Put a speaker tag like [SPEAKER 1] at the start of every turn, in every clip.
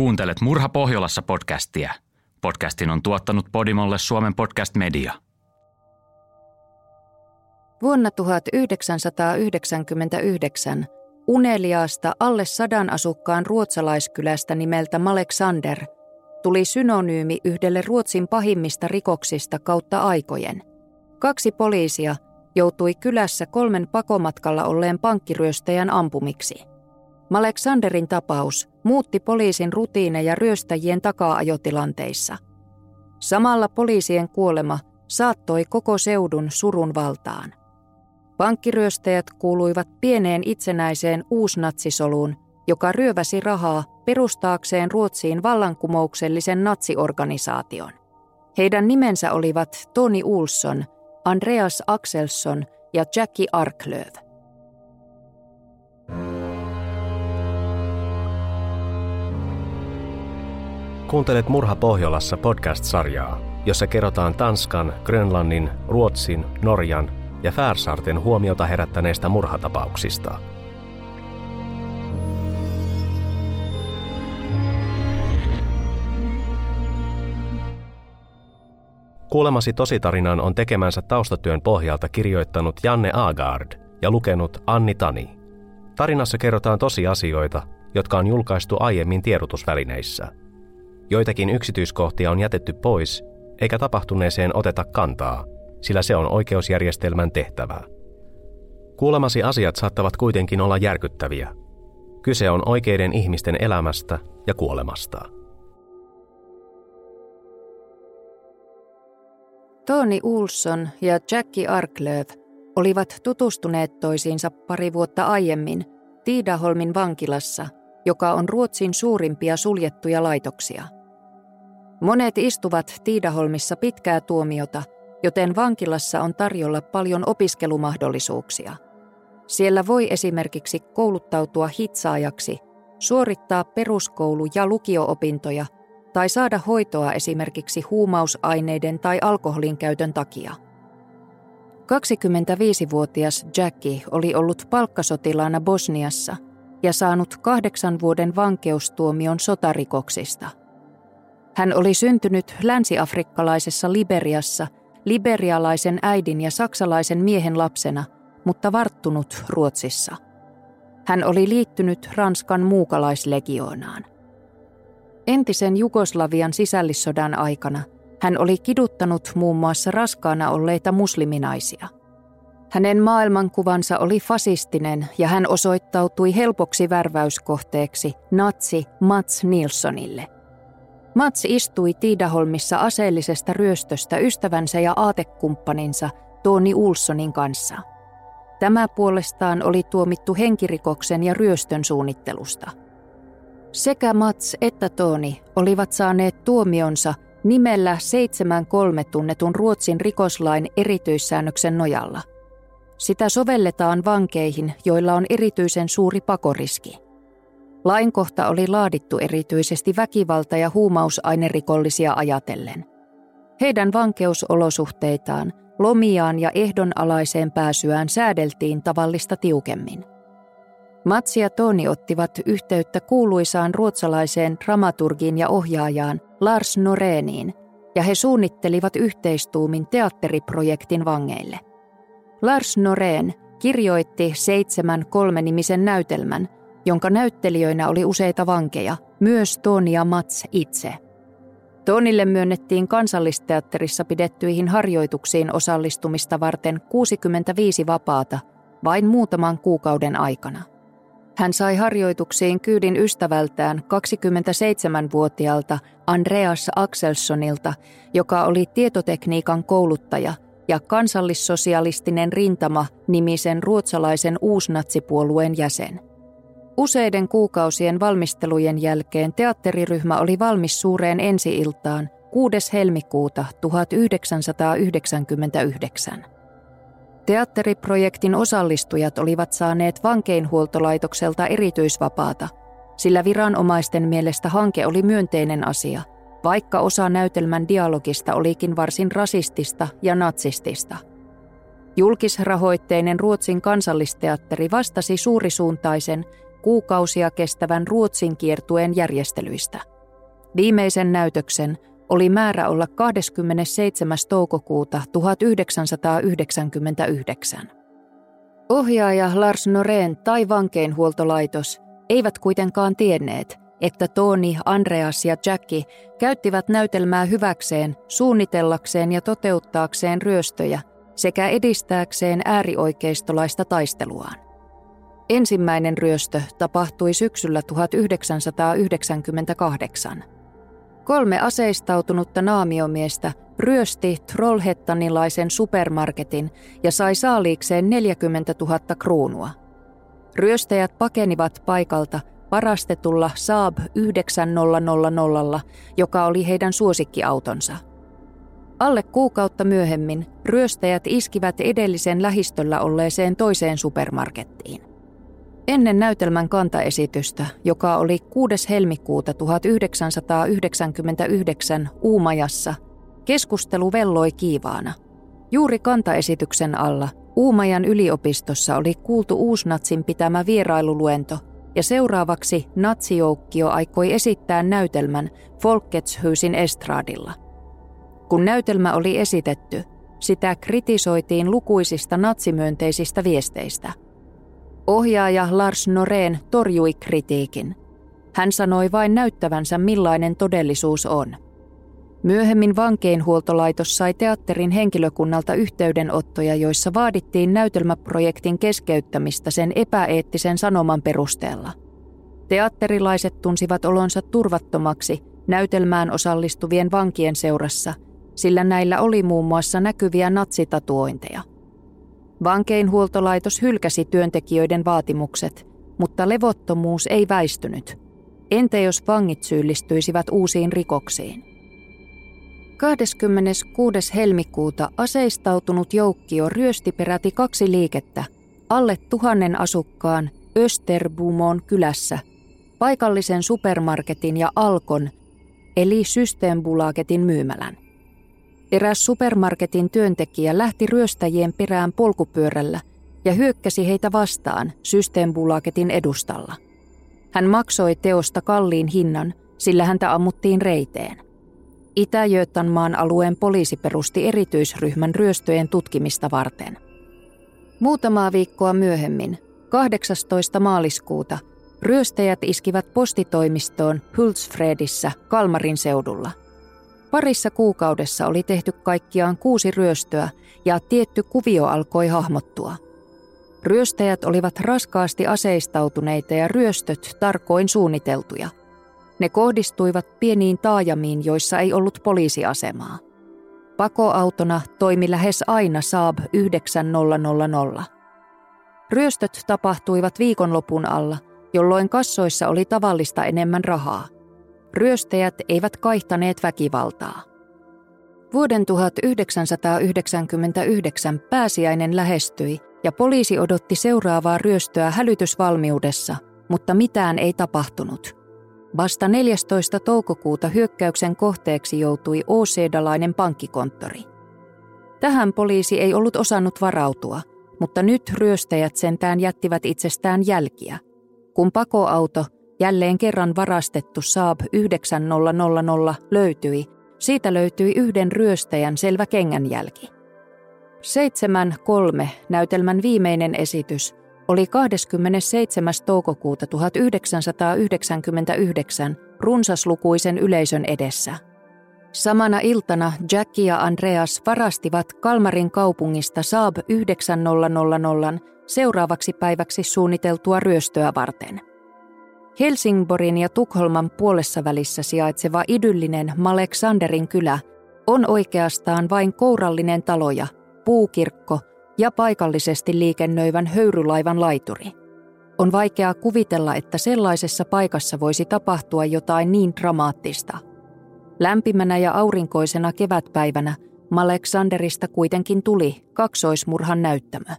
[SPEAKER 1] Kuuntelet Murha Pohjolassa podcastia. Podcastin on tuottanut Podimolle Suomen podcast media.
[SPEAKER 2] Vuonna 1999 uneliaasta alle sadan asukkaan ruotsalaiskylästä nimeltä Malexander tuli synonyymi yhdelle Ruotsin pahimmista rikoksista kautta aikojen. Kaksi poliisia joutui kylässä kolmen pakomatkalla olleen pankkiryöstäjän ampumiksi. Maleksanderin tapaus muutti poliisin rutiineja ryöstäjien takaa-ajotilanteissa. Samalla poliisien kuolema saattoi koko seudun surun valtaan. Pankkiryöstäjät kuuluivat pieneen itsenäiseen uusnatsisoluun, joka ryöväsi rahaa perustaakseen Ruotsiin vallankumouksellisen natsiorganisaation. Heidän nimensä olivat Toni Ulsson, Andreas Axelsson ja Jackie Arklöv.
[SPEAKER 3] Kuuntelet Murha Pohjolassa podcast-sarjaa, jossa kerrotaan Tanskan, Grönlannin, Ruotsin, Norjan ja Färsaarten huomiota herättäneistä murhatapauksista. Kuulemasi tositarinan on tekemänsä taustatyön pohjalta kirjoittanut Janne Agard ja lukenut Anni Tani. Tarinassa kerrotaan tosiasioita, jotka on julkaistu aiemmin tiedotusvälineissä – Joitakin yksityiskohtia on jätetty pois, eikä tapahtuneeseen oteta kantaa, sillä se on oikeusjärjestelmän tehtävää. Kuulemasi asiat saattavat kuitenkin olla järkyttäviä. Kyse on oikeiden ihmisten elämästä ja kuolemasta.
[SPEAKER 2] Tony Ulsson ja Jackie Arklöv olivat tutustuneet toisiinsa pari vuotta aiemmin Tiidaholmin vankilassa, joka on Ruotsin suurimpia suljettuja laitoksia – Monet istuvat Tiidaholmissa pitkää tuomiota, joten vankilassa on tarjolla paljon opiskelumahdollisuuksia. Siellä voi esimerkiksi kouluttautua hitsaajaksi, suorittaa peruskoulu- ja lukio-opintoja tai saada hoitoa esimerkiksi huumausaineiden tai alkoholin käytön takia. 25-vuotias Jackie oli ollut palkkasotilaana Bosniassa ja saanut kahdeksan vuoden vankeustuomion sotarikoksista – hän oli syntynyt länsiafrikkalaisessa Liberiassa liberialaisen äidin ja saksalaisen miehen lapsena, mutta varttunut Ruotsissa. Hän oli liittynyt Ranskan muukalaislegioonaan. Entisen Jugoslavian sisällissodan aikana hän oli kiduttanut muun muassa raskaana olleita musliminaisia. Hänen maailmankuvansa oli fasistinen ja hän osoittautui helpoksi värväyskohteeksi natsi Mats Nilssonille – Mats istui Tiidaholmissa aseellisesta ryöstöstä ystävänsä ja aatekumppaninsa Toni Ulssonin kanssa. Tämä puolestaan oli tuomittu henkirikoksen ja ryöstön suunnittelusta. Sekä Mats että Toni olivat saaneet tuomionsa nimellä 7.3 tunnetun Ruotsin rikoslain erityissäännöksen nojalla. Sitä sovelletaan vankeihin, joilla on erityisen suuri pakoriski – Lainkohta oli laadittu erityisesti väkivalta- ja huumausainerikollisia ajatellen. Heidän vankeusolosuhteitaan, lomiaan ja ehdonalaiseen pääsyään säädeltiin tavallista tiukemmin. Matsi ja Toni ottivat yhteyttä kuuluisaan ruotsalaiseen dramaturgiin ja ohjaajaan Lars Noreeniin, ja he suunnittelivat yhteistuumin teatteriprojektin vangeille. Lars Noreen kirjoitti seitsemän kolmenimisen näytelmän – jonka näyttelijöinä oli useita vankeja, myös Toni ja Mats itse. Tonille myönnettiin kansallisteatterissa pidettyihin harjoituksiin osallistumista varten 65 vapaata vain muutaman kuukauden aikana. Hän sai harjoituksiin kyydin ystävältään 27-vuotiaalta Andreas Axelssonilta, joka oli tietotekniikan kouluttaja ja kansallissosialistinen rintama nimisen ruotsalaisen uusnatsipuolueen jäsen – Useiden kuukausien valmistelujen jälkeen teatteriryhmä oli valmis suureen ensiiltaan 6. helmikuuta 1999. Teatteriprojektin osallistujat olivat saaneet vankeinhuoltolaitokselta erityisvapaata, sillä viranomaisten mielestä hanke oli myönteinen asia, vaikka osa näytelmän dialogista olikin varsin rasistista ja natsistista – Julkisrahoitteinen Ruotsin kansallisteatteri vastasi suurisuuntaisen kuukausia kestävän Ruotsin kiertueen järjestelyistä. Viimeisen näytöksen oli määrä olla 27. toukokuuta 1999. Ohjaaja Lars Noreen tai vankeinhuoltolaitos eivät kuitenkaan tienneet, että Tony, Andreas ja Jackie käyttivät näytelmää hyväkseen, suunnitellakseen ja toteuttaakseen ryöstöjä sekä edistääkseen äärioikeistolaista taisteluaan. Ensimmäinen ryöstö tapahtui syksyllä 1998. Kolme aseistautunutta naamiomiestä ryösti Trollhettanilaisen supermarketin ja sai saaliikseen 40 000 kruunua. Ryöstäjät pakenivat paikalta varastetulla Saab 9000, joka oli heidän suosikkiautonsa. Alle kuukautta myöhemmin ryöstäjät iskivät edellisen lähistöllä olleeseen toiseen supermarkettiin. Ennen näytelmän kantaesitystä, joka oli 6. helmikuuta 1999 Uumajassa, keskustelu velloi kiivaana. Juuri kantaesityksen alla Uumajan yliopistossa oli kuultu uusnatsin pitämä vierailuluento – ja seuraavaksi natsijoukkio aikoi esittää näytelmän Folketshyysin estradilla. Kun näytelmä oli esitetty, sitä kritisoitiin lukuisista natsimyönteisistä viesteistä. Ohjaaja Lars Noreen torjui kritiikin. Hän sanoi vain näyttävänsä millainen todellisuus on – Myöhemmin vankeinhuoltolaitos sai teatterin henkilökunnalta yhteydenottoja, joissa vaadittiin näytelmäprojektin keskeyttämistä sen epäeettisen sanoman perusteella. Teatterilaiset tunsivat olonsa turvattomaksi näytelmään osallistuvien vankien seurassa, sillä näillä oli muun muassa näkyviä natsitatuointeja. Vankeinhuoltolaitos hylkäsi työntekijöiden vaatimukset, mutta levottomuus ei väistynyt. Entä jos vangit syyllistyisivät uusiin rikoksiin? 26. helmikuuta aseistautunut joukkio ryösti peräti kaksi liikettä alle tuhannen asukkaan Österbumon kylässä, paikallisen supermarketin ja Alkon eli Systembolagetin myymälän. Eräs supermarketin työntekijä lähti ryöstäjien perään polkupyörällä ja hyökkäsi heitä vastaan Systembolagetin edustalla. Hän maksoi teosta kalliin hinnan, sillä häntä ammuttiin reiteen – Itä-Götanmaan alueen poliisi perusti erityisryhmän ryöstöjen tutkimista varten. Muutamaa viikkoa myöhemmin, 18. maaliskuuta, ryöstäjät iskivät postitoimistoon Hultsfredissä Kalmarin seudulla. Parissa kuukaudessa oli tehty kaikkiaan kuusi ryöstöä ja tietty kuvio alkoi hahmottua. Ryöstäjät olivat raskaasti aseistautuneita ja ryöstöt tarkoin suunniteltuja – ne kohdistuivat pieniin taajamiin, joissa ei ollut poliisiasemaa. Pakoautona toimi lähes aina Saab 9000. Ryöstöt tapahtuivat viikonlopun alla, jolloin kassoissa oli tavallista enemmän rahaa. Ryöstäjät eivät kaihtaneet väkivaltaa. Vuoden 1999 pääsiäinen lähestyi ja poliisi odotti seuraavaa ryöstöä hälytysvalmiudessa, mutta mitään ei tapahtunut – Vasta 14. toukokuuta hyökkäyksen kohteeksi joutui Osedalainen pankkikonttori. Tähän poliisi ei ollut osannut varautua, mutta nyt ryöstäjät sentään jättivät itsestään jälkiä. Kun pakoauto, jälleen kerran varastettu Saab 9000 löytyi, siitä löytyi yhden ryöstäjän selvä kengänjälki. 7.3. näytelmän viimeinen esitys oli 27. toukokuuta 1999 runsaslukuisen yleisön edessä. Samana iltana Jackie ja Andreas varastivat Kalmarin kaupungista Saab 9000 seuraavaksi päiväksi suunniteltua ryöstöä varten. Helsingborin ja Tukholman puolessa välissä sijaitseva idyllinen Maleksanderin kylä on oikeastaan vain kourallinen taloja, puukirkko ja paikallisesti liikennöivän höyrylaivan laituri. On vaikeaa kuvitella, että sellaisessa paikassa voisi tapahtua jotain niin dramaattista. Lämpimänä ja aurinkoisena kevätpäivänä Maleksanderista kuitenkin tuli kaksoismurhan näyttämö.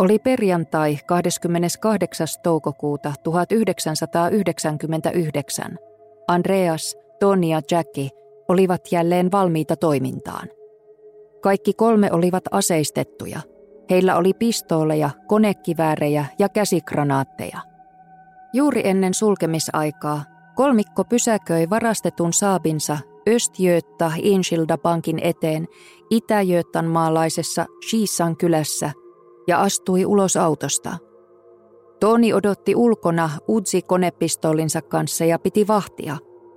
[SPEAKER 2] Oli perjantai 28. toukokuuta 1999. Andreas, Tony ja Jackie olivat jälleen valmiita toimintaan. Kaikki kolme olivat aseistettuja. Heillä oli pistooleja, konekiväärejä ja käsikranaatteja. Juuri ennen sulkemisaikaa kolmikko pysäköi varastetun saabinsa Östjötta Inshilda Bankin eteen itä maalaisessa Shiisan kylässä ja astui ulos autosta. Toni odotti ulkona Udsi konepistoolinsa kanssa ja piti vahtia,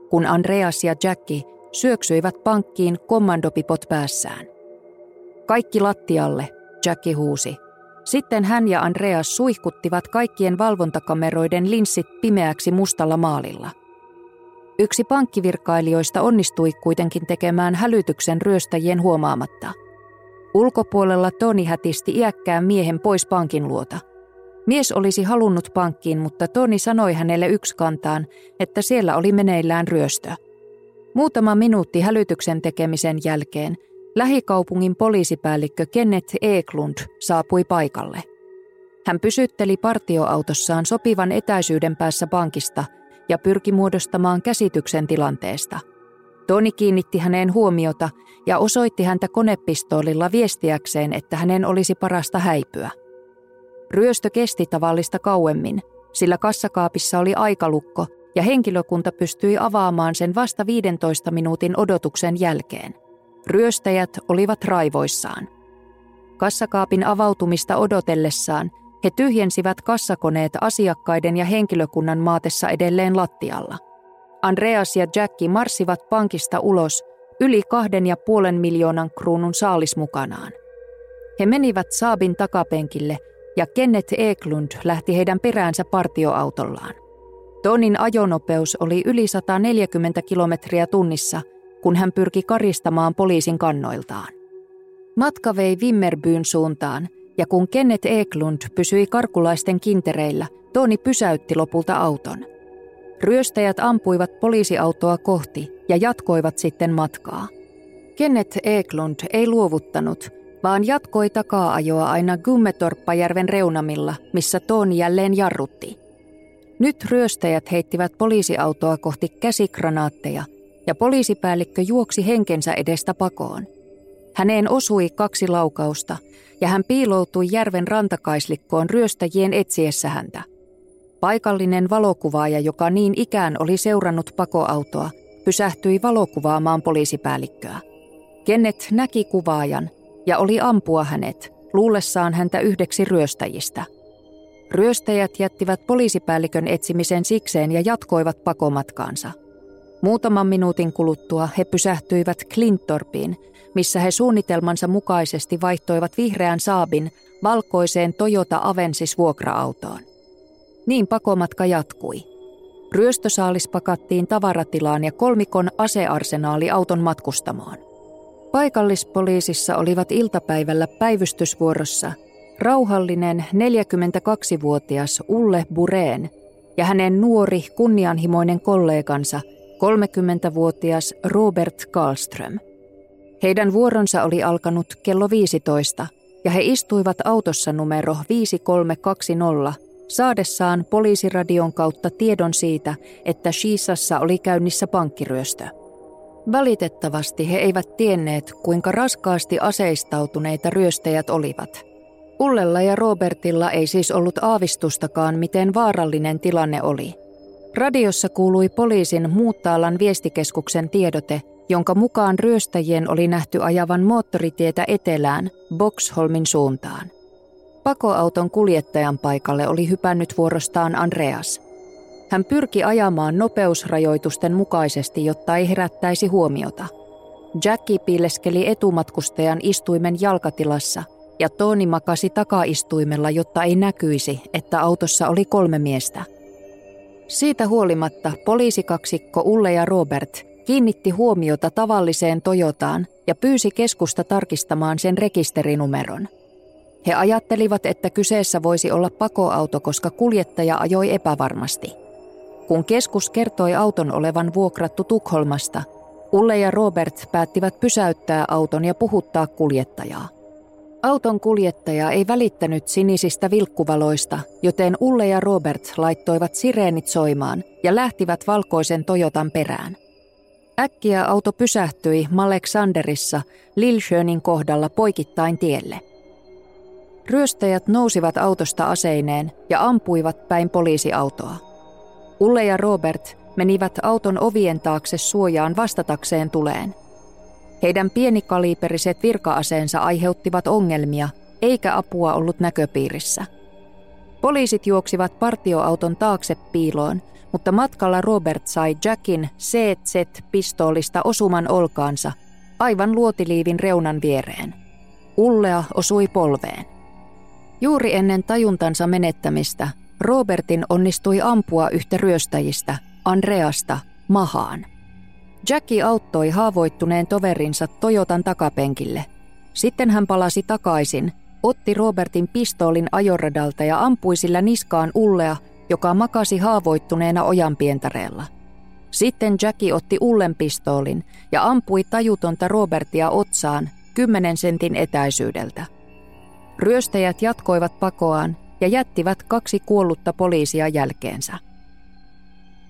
[SPEAKER 2] kun Andreas ja Jackie syöksyivät pankkiin kommandopipot päässään. Kaikki lattialle, Jackie huusi. Sitten hän ja Andreas suihkuttivat kaikkien valvontakameroiden linssit pimeäksi mustalla maalilla. Yksi pankkivirkailijoista onnistui kuitenkin tekemään hälytyksen ryöstäjien huomaamatta. Ulkopuolella Toni hätisti iäkkään miehen pois pankin luota. Mies olisi halunnut pankkiin, mutta Toni sanoi hänelle kantaan, että siellä oli meneillään ryöstö. Muutama minuutti hälytyksen tekemisen jälkeen – Lähikaupungin poliisipäällikkö Kenneth Eklund saapui paikalle. Hän pysytteli partioautossaan sopivan etäisyyden päässä pankista ja pyrki muodostamaan käsityksen tilanteesta. Toni kiinnitti häneen huomiota ja osoitti häntä konepistoolilla viestiäkseen, että hänen olisi parasta häipyä. Ryöstö kesti tavallista kauemmin, sillä kassakaapissa oli aikalukko ja henkilökunta pystyi avaamaan sen vasta 15 minuutin odotuksen jälkeen. Ryöstäjät olivat raivoissaan. Kassakaapin avautumista odotellessaan he tyhjensivät kassakoneet asiakkaiden ja henkilökunnan maatessa edelleen lattialla. Andreas ja Jackie marssivat pankista ulos yli kahden ja puolen miljoonan kruunun saalis mukanaan. He menivät Saabin takapenkille ja Kenneth Eklund lähti heidän peräänsä partioautollaan. Tonin ajonopeus oli yli 140 kilometriä tunnissa – kun hän pyrki karistamaan poliisin kannoiltaan. Matka vei Vimmerbyyn suuntaan, ja kun Kenneth Eklund pysyi karkulaisten kintereillä, Toni pysäytti lopulta auton. Ryöstäjät ampuivat poliisiautoa kohti ja jatkoivat sitten matkaa. Kenneth Eklund ei luovuttanut, vaan jatkoi takaa-ajoa aina Gummetorppajärven reunamilla, missä Toni jälleen jarrutti. Nyt ryöstäjät heittivät poliisiautoa kohti käsikranaatteja, ja poliisipäällikkö juoksi henkensä edestä pakoon. Häneen osui kaksi laukausta ja hän piiloutui järven rantakaislikkoon ryöstäjien etsiessä häntä. Paikallinen valokuvaaja, joka niin ikään oli seurannut pakoautoa, pysähtyi valokuvaamaan poliisipäällikköä. Kennet näki kuvaajan ja oli ampua hänet, luullessaan häntä yhdeksi ryöstäjistä. Ryöstäjät jättivät poliisipäällikön etsimisen sikseen ja jatkoivat pakomatkaansa – Muutaman minuutin kuluttua he pysähtyivät Clintorpiin, missä he suunnitelmansa mukaisesti vaihtoivat vihreän saabin valkoiseen Toyota Avensis vuokra-autoon. Niin pakomatka jatkui. Ryöstösaalis pakattiin tavaratilaan ja kolmikon asearsenaali auton matkustamoon. Paikallispoliisissa olivat iltapäivällä päivystysvuorossa rauhallinen 42-vuotias Ulle Bureen ja hänen nuori kunnianhimoinen kollegansa – 30-vuotias Robert Karlström. Heidän vuoronsa oli alkanut kello 15 ja he istuivat autossa numero 5320 saadessaan poliisiradion kautta tiedon siitä, että Shiisassa oli käynnissä pankkiryöstö. Valitettavasti he eivät tienneet, kuinka raskaasti aseistautuneita ryöstäjät olivat. Ullella ja Robertilla ei siis ollut aavistustakaan, miten vaarallinen tilanne oli – Radiossa kuului poliisin Muuttaalan viestikeskuksen tiedote, jonka mukaan ryöstäjien oli nähty ajavan moottoritietä etelään Boxholmin suuntaan. Pakoauton kuljettajan paikalle oli hypännyt vuorostaan Andreas. Hän pyrki ajamaan nopeusrajoitusten mukaisesti, jotta ei herättäisi huomiota. Jackie piileskeli etumatkustajan istuimen jalkatilassa ja Toni makasi takaistuimella, jotta ei näkyisi, että autossa oli kolme miestä – siitä huolimatta poliisikaksikko Ulle ja Robert kiinnitti huomiota tavalliseen Toyotaan ja pyysi keskusta tarkistamaan sen rekisterinumeron. He ajattelivat, että kyseessä voisi olla pakoauto, koska kuljettaja ajoi epävarmasti. Kun keskus kertoi auton olevan vuokrattu Tukholmasta, Ulle ja Robert päättivät pysäyttää auton ja puhuttaa kuljettajaa. Auton kuljettaja ei välittänyt sinisistä vilkkuvaloista, joten Ulle ja Robert laittoivat sireenit soimaan ja lähtivät valkoisen Toyotan perään. Äkkiä auto pysähtyi Maleksanderissa Lilsjönin kohdalla poikittain tielle. Ryöstäjät nousivat autosta aseineen ja ampuivat päin poliisiautoa. Ulle ja Robert menivät auton ovien taakse suojaan vastatakseen tuleen. Heidän pienikaliberiset virka-aseensa aiheuttivat ongelmia, eikä apua ollut näköpiirissä. Poliisit juoksivat partioauton taakse piiloon, mutta matkalla Robert sai Jackin CZ-pistoolista osuman olkaansa aivan luotiliivin reunan viereen. Ullea osui polveen. Juuri ennen tajuntansa menettämistä Robertin onnistui ampua yhtä ryöstäjistä, Andreasta, mahaan. Jackie auttoi haavoittuneen toverinsa Toyotan takapenkille. Sitten hän palasi takaisin, otti Robertin pistoolin ajoradalta ja ampui sillä niskaan Ullea, joka makasi haavoittuneena ojanpientareella. Sitten Jackie otti Ullen pistoolin ja ampui tajutonta Robertia otsaan kymmenen sentin etäisyydeltä. Ryöstäjät jatkoivat pakoaan ja jättivät kaksi kuollutta poliisia jälkeensä.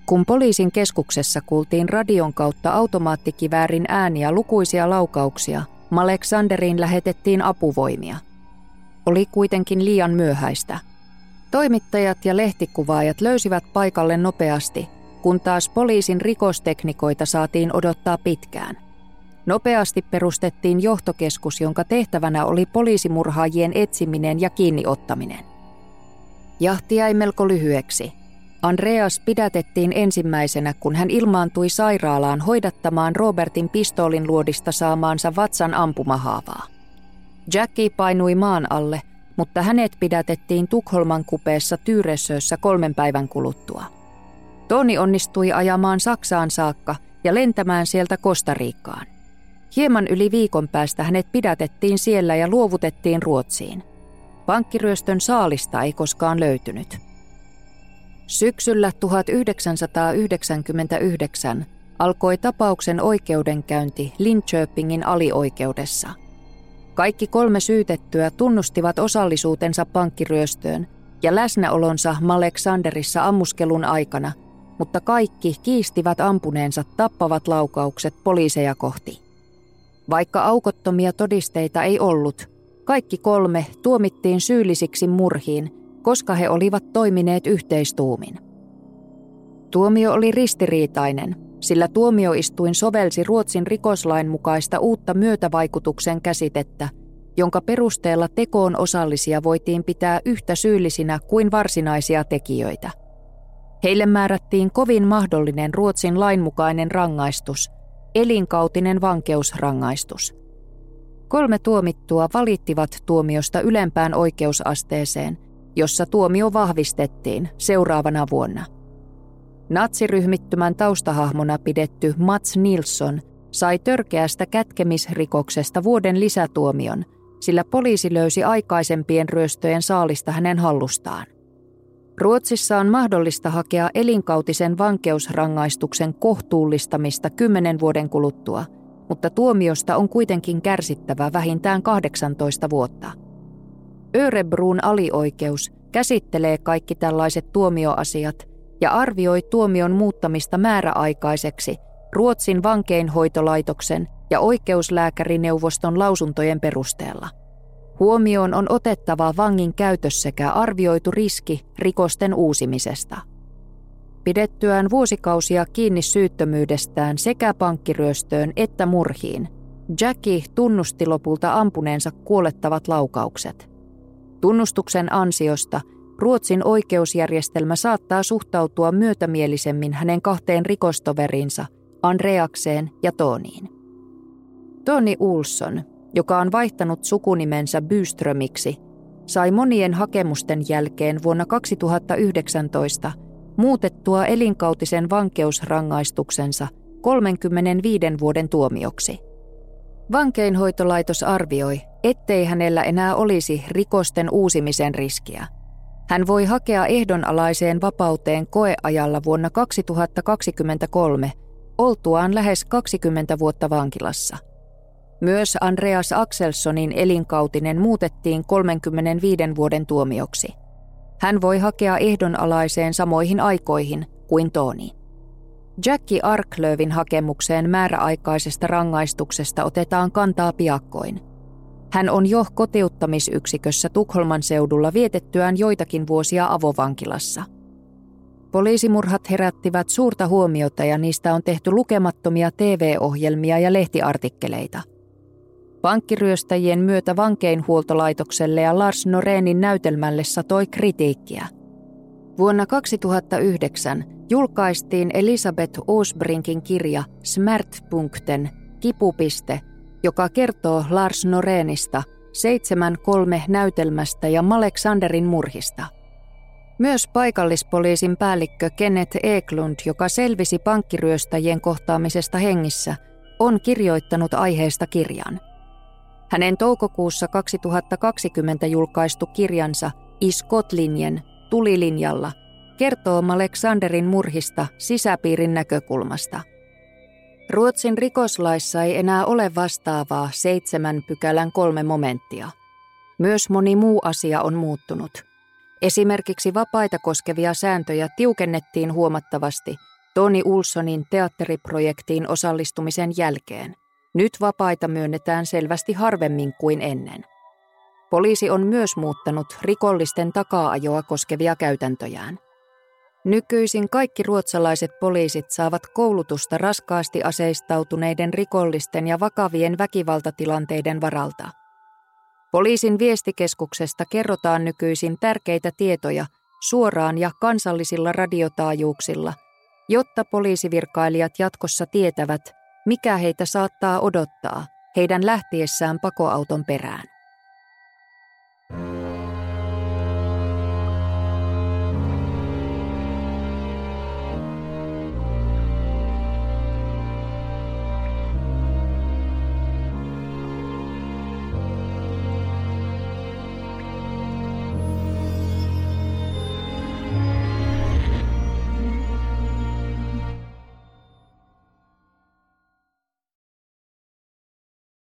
[SPEAKER 2] Kun poliisin keskuksessa kuultiin radion kautta automaattikiväärin ääniä lukuisia laukauksia, Aleksanderiin lähetettiin apuvoimia. Oli kuitenkin liian myöhäistä. Toimittajat ja lehtikuvaajat löysivät paikalle nopeasti, kun taas poliisin rikosteknikoita saatiin odottaa pitkään. Nopeasti perustettiin johtokeskus, jonka tehtävänä oli poliisimurhaajien etsiminen ja kiinniottaminen. Jahti jäi melko lyhyeksi – Andreas pidätettiin ensimmäisenä, kun hän ilmaantui sairaalaan hoidattamaan Robertin pistoolin luodista saamaansa vatsan ampumahaavaa. Jackie painui maan alle, mutta hänet pidätettiin Tukholman kupeessa Tyyressössä kolmen päivän kuluttua. Toni onnistui ajamaan Saksaan saakka ja lentämään sieltä Kostariikkaan. Hieman yli viikon päästä hänet pidätettiin siellä ja luovutettiin Ruotsiin. Pankkiryöstön saalista ei koskaan löytynyt. Syksyllä 1999 alkoi tapauksen oikeudenkäynti Linköpingin alioikeudessa. Kaikki kolme syytettyä tunnustivat osallisuutensa pankkiryöstöön ja läsnäolonsa Aleksanderissa ammuskelun aikana, mutta kaikki kiistivät ampuneensa tappavat laukaukset poliiseja kohti. Vaikka aukottomia todisteita ei ollut, kaikki kolme tuomittiin syyllisiksi murhiin – koska he olivat toimineet yhteistuumin. Tuomio oli ristiriitainen, sillä tuomioistuin sovelsi Ruotsin rikoslain mukaista uutta myötävaikutuksen käsitettä, jonka perusteella tekoon osallisia voitiin pitää yhtä syyllisinä kuin varsinaisia tekijöitä. Heille määrättiin kovin mahdollinen Ruotsin lainmukainen rangaistus, elinkautinen vankeusrangaistus. Kolme tuomittua valittivat tuomiosta ylempään oikeusasteeseen – jossa tuomio vahvistettiin seuraavana vuonna. Natsiryhmittymän taustahahmona pidetty Mats Nilsson sai törkeästä kätkemisrikoksesta vuoden lisätuomion, sillä poliisi löysi aikaisempien ryöstöjen saalista hänen hallustaan. Ruotsissa on mahdollista hakea elinkautisen vankeusrangaistuksen kohtuullistamista kymmenen vuoden kuluttua, mutta tuomiosta on kuitenkin kärsittävä vähintään 18 vuotta – Örebruun alioikeus käsittelee kaikki tällaiset tuomioasiat ja arvioi tuomion muuttamista määräaikaiseksi Ruotsin vankeinhoitolaitoksen ja oikeuslääkärineuvoston lausuntojen perusteella. Huomioon on otettava vangin käytös sekä arvioitu riski rikosten uusimisesta. Pidettyään vuosikausia kiinni syyttömyydestään sekä pankkiryöstöön että murhiin, Jackie tunnusti lopulta ampuneensa kuolettavat laukaukset – Tunnustuksen ansiosta Ruotsin oikeusjärjestelmä saattaa suhtautua myötämielisemmin hänen kahteen rikostoveriinsa, Andreakseen ja Toniin. Toni Ulsson, joka on vaihtanut sukunimensä Byströmiksi, sai monien hakemusten jälkeen vuonna 2019 muutettua elinkautisen vankeusrangaistuksensa 35 vuoden tuomioksi. Vankeinhoitolaitos arvioi, ettei hänellä enää olisi rikosten uusimisen riskiä. Hän voi hakea ehdonalaiseen vapauteen koeajalla vuonna 2023 oltuaan lähes 20 vuotta vankilassa. Myös Andreas Axelssonin elinkautinen muutettiin 35 vuoden tuomioksi. Hän voi hakea ehdonalaiseen samoihin aikoihin kuin Toni. Jackie Arklövin hakemukseen määräaikaisesta rangaistuksesta otetaan kantaa piakkoin – hän on jo kotiuttamisyksikössä Tukholman seudulla vietettyään joitakin vuosia avovankilassa. Poliisimurhat herättivät suurta huomiota ja niistä on tehty lukemattomia TV-ohjelmia ja lehtiartikkeleita. Pankkiryöstäjien myötä vankeinhuoltolaitokselle ja Lars Norenin näytelmälle satoi kritiikkiä. Vuonna 2009 julkaistiin Elisabeth Osbrinkin kirja Smärtpunkten, kipupiste, joka kertoo Lars Norenista, seitsemän kolme näytelmästä ja Alexanderin murhista – myös paikallispoliisin päällikkö Kenneth Eklund, joka selvisi pankkiryöstäjien kohtaamisesta hengissä, on kirjoittanut aiheesta kirjan. Hänen toukokuussa 2020 julkaistu kirjansa Iskotlinjen tulilinjalla kertoo Alexanderin murhista sisäpiirin näkökulmasta. Ruotsin rikoslaissa ei enää ole vastaavaa seitsemän pykälän kolme momenttia. Myös moni muu asia on muuttunut – Esimerkiksi vapaita koskevia sääntöjä tiukennettiin huomattavasti Toni Ulsonin teatteriprojektiin osallistumisen jälkeen. Nyt vapaita myönnetään selvästi harvemmin kuin ennen. Poliisi on myös muuttanut rikollisten takaa-ajoa koskevia käytäntöjään. Nykyisin kaikki ruotsalaiset poliisit saavat koulutusta raskaasti aseistautuneiden rikollisten ja vakavien väkivaltatilanteiden varalta – Poliisin viestikeskuksesta kerrotaan nykyisin tärkeitä tietoja suoraan ja kansallisilla radiotaajuuksilla, jotta poliisivirkailijat jatkossa tietävät, mikä heitä saattaa odottaa heidän lähtiessään pakoauton perään.